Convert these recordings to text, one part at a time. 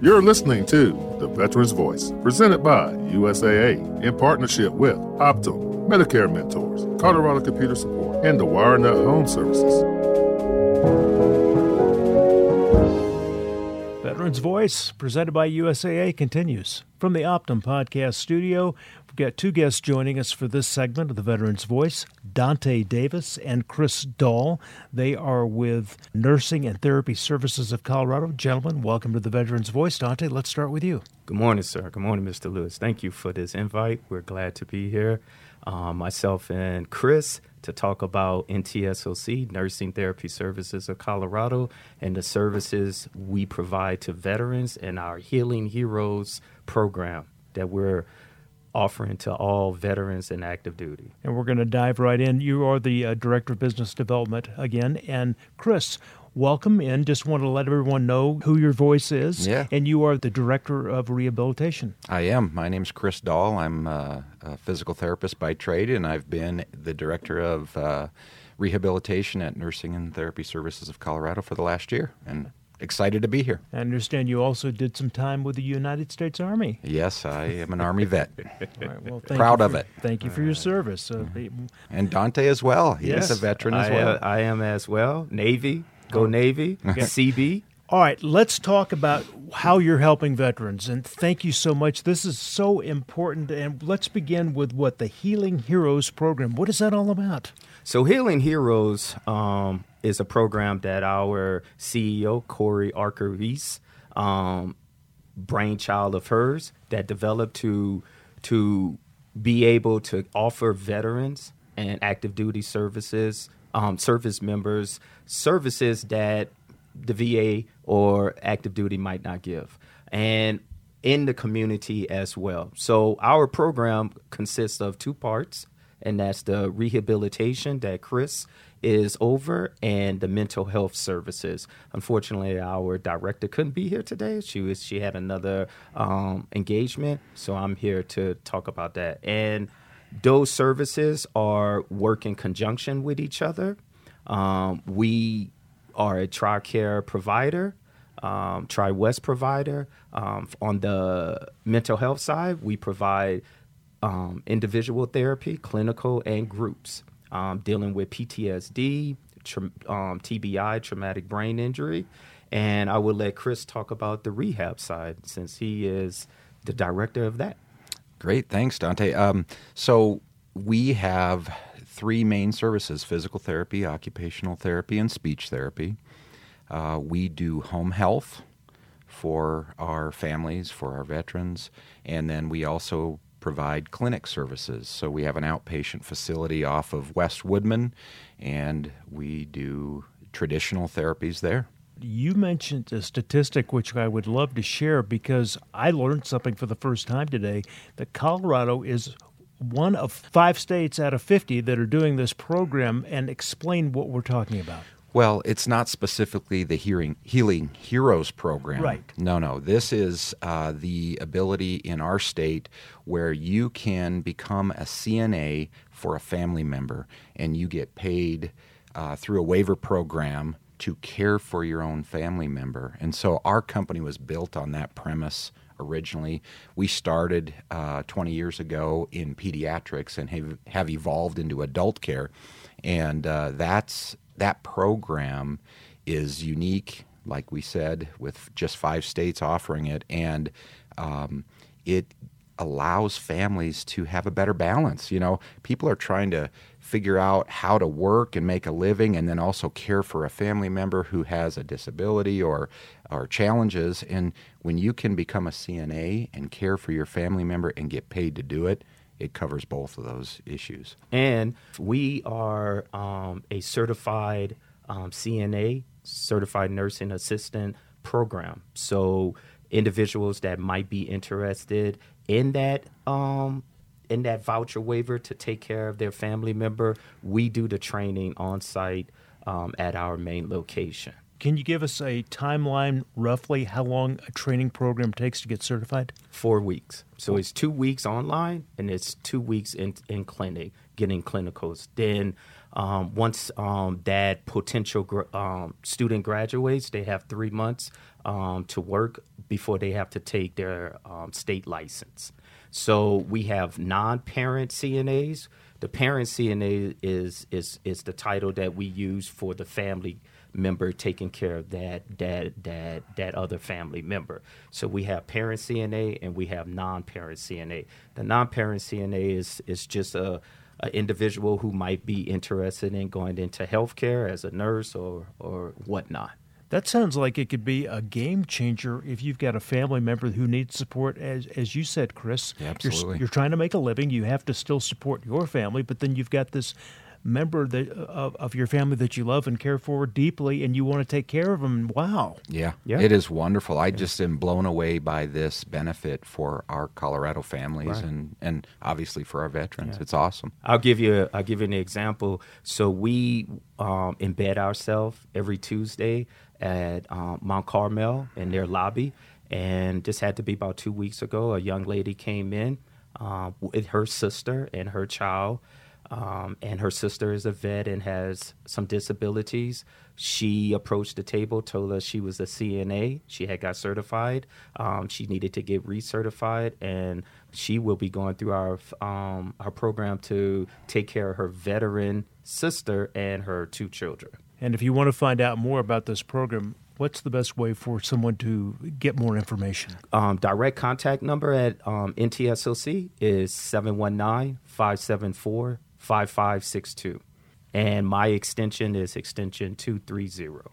You're listening to The Veteran's Voice, presented by USAA in partnership with Optum, Medicare Mentors, Colorado Computer Support, and the WireNut Home Services. Veterans Voice, presented by USAA, continues. From the Optum Podcast Studio, We've got two guests joining us for this segment of the Veterans Voice Dante Davis and Chris Dahl. They are with Nursing and Therapy Services of Colorado. Gentlemen, welcome to the Veterans Voice. Dante, let's start with you. Good morning, sir. Good morning, Mr. Lewis. Thank you for this invite. We're glad to be here. Um, myself and Chris to talk about NTSOC, Nursing Therapy Services of Colorado, and the services we provide to veterans and our Healing Heroes program that we're offering to all veterans and active duty. And we're going to dive right in. You are the uh, Director of Business Development again. And Chris, welcome in. Just want to let everyone know who your voice is. Yeah. And you are the Director of Rehabilitation. I am. My name is Chris Dahl. I'm uh, a physical therapist by trade, and I've been the Director of uh, Rehabilitation at Nursing and Therapy Services of Colorado for the last year. And excited to be here. I understand you also did some time with the United States Army. Yes, I am an Army vet. right, well, Proud for, of it. Thank you for your service. Uh, and Dante as well. He's yes, a veteran as I well. I am as well. Navy, go Navy, CB. All right, let's talk about how you're helping veterans. And thank you so much. This is so important. And let's begin with what the Healing Heroes program. What is that all about? So, Healing Heroes um, is a program that our CEO, Corey Archer um, brainchild of hers, that developed to to be able to offer veterans and active duty services, um, service members, services that the VA or active duty might not give. And in the community as well. So our program consists of two parts, and that's the rehabilitation that Chris is over and the mental health services. Unfortunately, our director couldn't be here today. She was she had another um, engagement, so I'm here to talk about that. And those services are work in conjunction with each other. Um, we are a TRICARE provider, um, TriWest provider. Um, on the mental health side, we provide um, individual therapy, clinical, and groups um, dealing with PTSD, tra- um, TBI, traumatic brain injury. And I will let Chris talk about the rehab side since he is the director of that. Great. Thanks, Dante. Um, so we have three main services physical therapy, occupational therapy, and speech therapy. Uh, we do home health for our families, for our veterans, and then we also provide clinic services. So we have an outpatient facility off of West Woodmen, and we do traditional therapies there. You mentioned a statistic which I would love to share because I learned something for the first time today that Colorado is one of five states out of 50 that are doing this program and explain what we're talking about. Well, it's not specifically the hearing, Healing Heroes program. Right. No, no. This is uh, the ability in our state where you can become a CNA for a family member and you get paid uh, through a waiver program to care for your own family member. And so our company was built on that premise originally. We started uh, 20 years ago in pediatrics and have, have evolved into adult care. And uh, that's that program is unique, like we said, with just five states offering it, and um, it allows families to have a better balance. You know, people are trying to figure out how to work and make a living and then also care for a family member who has a disability or or challenges and when you can become a CNA and care for your family member and get paid to do it it covers both of those issues. And we are um, a certified um, CNA, certified nursing assistant program. So individuals that might be interested in that um, in that voucher waiver to take care of their family member, we do the training on site um, at our main location. Can you give us a timeline, roughly, how long a training program takes to get certified? Four weeks. So it's two weeks online and it's two weeks in, in clinic, getting clinicals. Then Um, once um, that potential gr- um, student graduates, they have three months um, to work before they have to take their um, state license. So we have non-parent CNAs. The parent CNA is is is the title that we use for the family member taking care of that that that that other family member. So we have parent CNA and we have non-parent CNA. The non-parent CNA is is just a an individual who might be interested in going into healthcare as a nurse or or whatnot. That sounds like it could be a game changer if you've got a family member who needs support. As as you said, Chris, Yeah, you're, absolutely. you're trying to make a living. You have to still support your family, but then you've got this member that of, of your family that you love and care for deeply, and you want to take care of them. Wow, Yeah, Yeah. it is wonderful. I just am blown away by this benefit for our Colorado families Right. and, and obviously for our veterans. It's awesome. I'll give you I'll give you an example. So we um, embed ourselves every Tuesday at um, Mount Carmel in their lobby, and this had to be about two weeks ago. A young lady came in uh, with her sister and her child. Um, and her sister is a vet and has some disabilities. She approached the table, told us she was a CNA. She had got certified. Um, she needed to get recertified, and she will be going through our um, our program to take care of her veteran sister and her two children. And if you want to find out more about this program, what's the best way for someone to get more information? Um, direct contact number at um, NTSOC is 719 574 5562. And my extension is extension 230.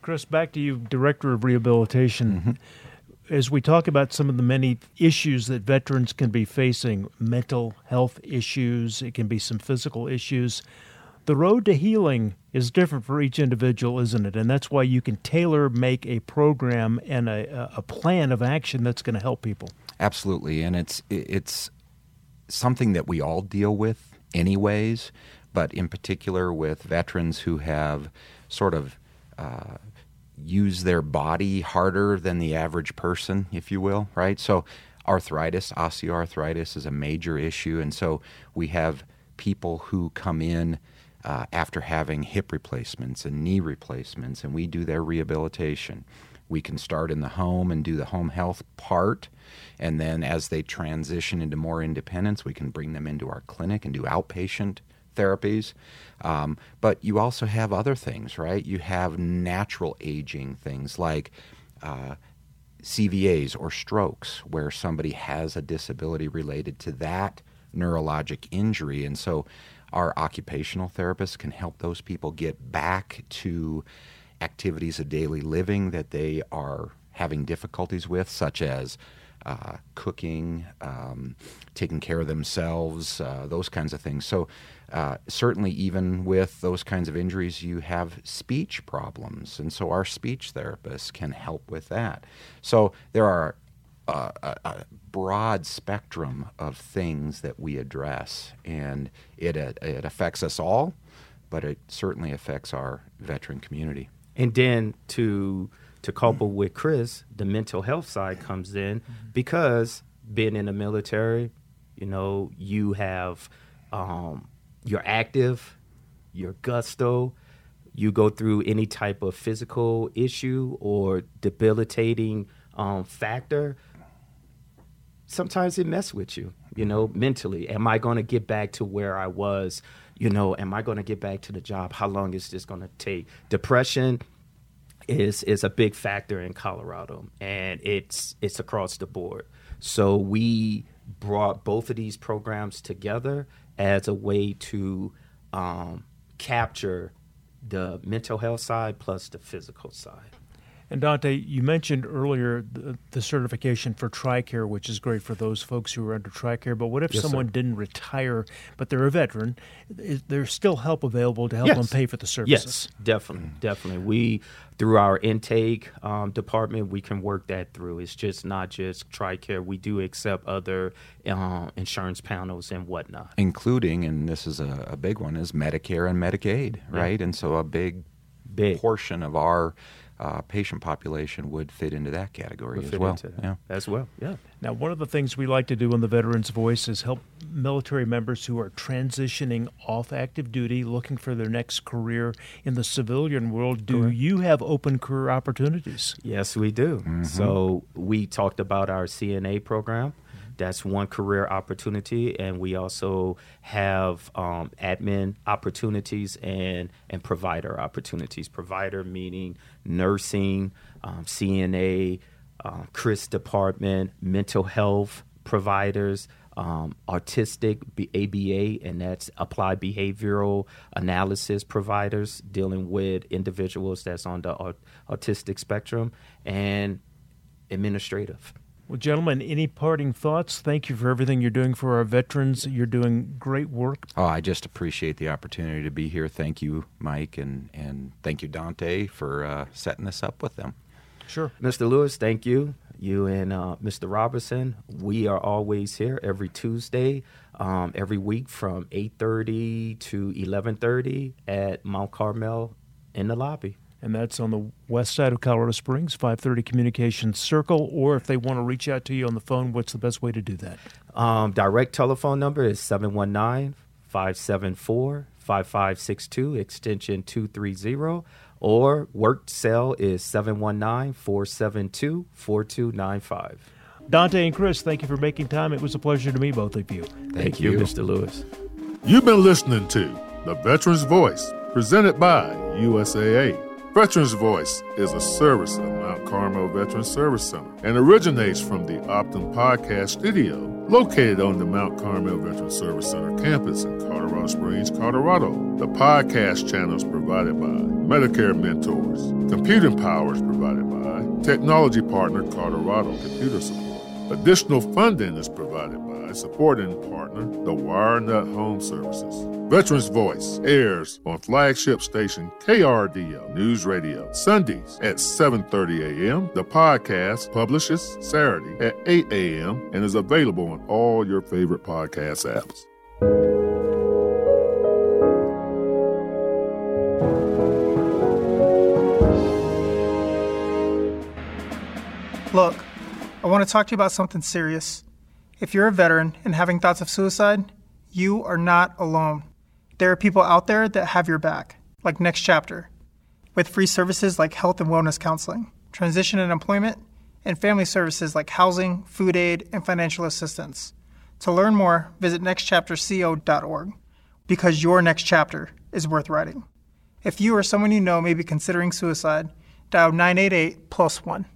Chris, back to you, Director of Rehabilitation. As we talk about some of the many issues that veterans can be facing mental health issues, it can be some physical issues. The road to healing is different for each individual, isn't it? And that's why you can tailor make a program and a, a plan of action that's going to help people. Absolutely, and it's it's something that we all deal with anyways, but in particular with veterans who have sort of uh, used their body harder than the average person, if you will, right? So arthritis, osteoarthritis is a major issue, and so we have people who come in uh, after having hip replacements and knee replacements, and we do their rehabilitation. We can start in the home and do the home health part, and then as they transition into more independence, we can bring them into our clinic and do outpatient therapies. Um, but you also have other things, right? You have natural aging things like uh, CVAs or strokes, where somebody has a disability related to that neurologic injury. And so our occupational therapists can help those people get back to activities of daily living that they are having difficulties with, such as uh, cooking, um, taking care of themselves, uh, those kinds of things. So, uh, certainly, even with those kinds of injuries, you have speech problems. And so, our speech therapists can help with that. So, there are a, a broad spectrum of things that we address, and it, it affects us all, but it certainly affects our veteran community. And then to to couple with Chris, the mental health side comes in because being in the military, you know, you have um, you're active, you're gusto, you go through any type of physical issue or debilitating um, factor. Sometimes it mess with you, you know, mentally. Am I going to get back to where I was? You know, am I going to get back to the job? How long is this going to take? Depression, is is a big factor in Colorado, and it's it's across the board. So we brought both of these programs together as a way to um, capture the mental health side plus the physical side. And Dante, you mentioned earlier the, the certification for TRICARE, which is great for those folks who are under TRICARE. But what if Yes, sir. someone didn't retire, but they're a veteran? Is there's still help available to help them pay for the services? Yes, definitely, definitely. We through our intake um, department, we can work that through. It's just not just TRICARE. We do accept other uh, insurance panels and whatnot. including, and this is a, a big one, is Medicare and Medicaid, right? And so a big, Big. portion of our uh, patient population would fit into that category Would as well. Yeah. As well, yeah. Now, one of the things we like to do on the Veterans Voice is help military members who are transitioning off active duty, looking for their next career in the civilian world. Do Correct. you have open career opportunities? Yes, we do. So we talked about our CNA program. That's one career opportunity, and we also have um, admin opportunities and and provider opportunities. Provider meaning nursing, um, CNA, um, CRIS department, mental health providers, um, ABA, and that's applied behavioral analysis providers dealing with individuals that's on the au- autistic spectrum, and administrative. Well, gentlemen, any parting thoughts? Thank you for everything you're doing for our veterans. You're doing great work. Oh, I just appreciate the opportunity to be here. Thank you, Mike, and, and thank you, Dante, for uh, setting this up with them. Sure. Mr. Lewis, thank you. You and uh, Mr. Robertson. We are always here every Tuesday, um, every week from 8:30 to 11:30 at Mount Carmel in the lobby. And that's on the west side of Colorado Springs, 530 Communications Circle. Or if they want to reach out to you on the phone, what's the best way to do that? Um, direct telephone number is 719 574 5562, extension 230, or work cell is 719 472 4295. Dante and Chris, thank you for making time. It was a pleasure to meet both of you. Thank you, Mr. Lewis. You've been listening to The Veteran's Voice, presented by USAA. Veteran's Voice is a service of Mount Carmel Veterans Service Center and originates from the Optum Podcast Studio, located on the Mount Carmel Veterans Service Center campus in Colorado Springs, Colorado. The podcast channel is provided by Medicare Mentors. Computing power is provided by Technology Partner Colorado Computer Support. Additional funding is provided by supporting partner, the WireNut Home Services. Veterans Voice airs on flagship station KRDO News Radio Sundays at 7:30 a.m. The podcast publishes Saturday at 8 a.m. and is available on all your favorite podcast apps. Look, I want to talk to you about something serious. If you're a veteran and having thoughts of suicide, you are not alone. There are people out there that have your back, like Next Chapter, with free services like health and wellness counseling, transition and employment, and family services like housing, food aid, and financial assistance. To learn more, visit nextchapterco.org because your next chapter is worth writing. If you or someone you know may be considering suicide, dial 988 plus 1.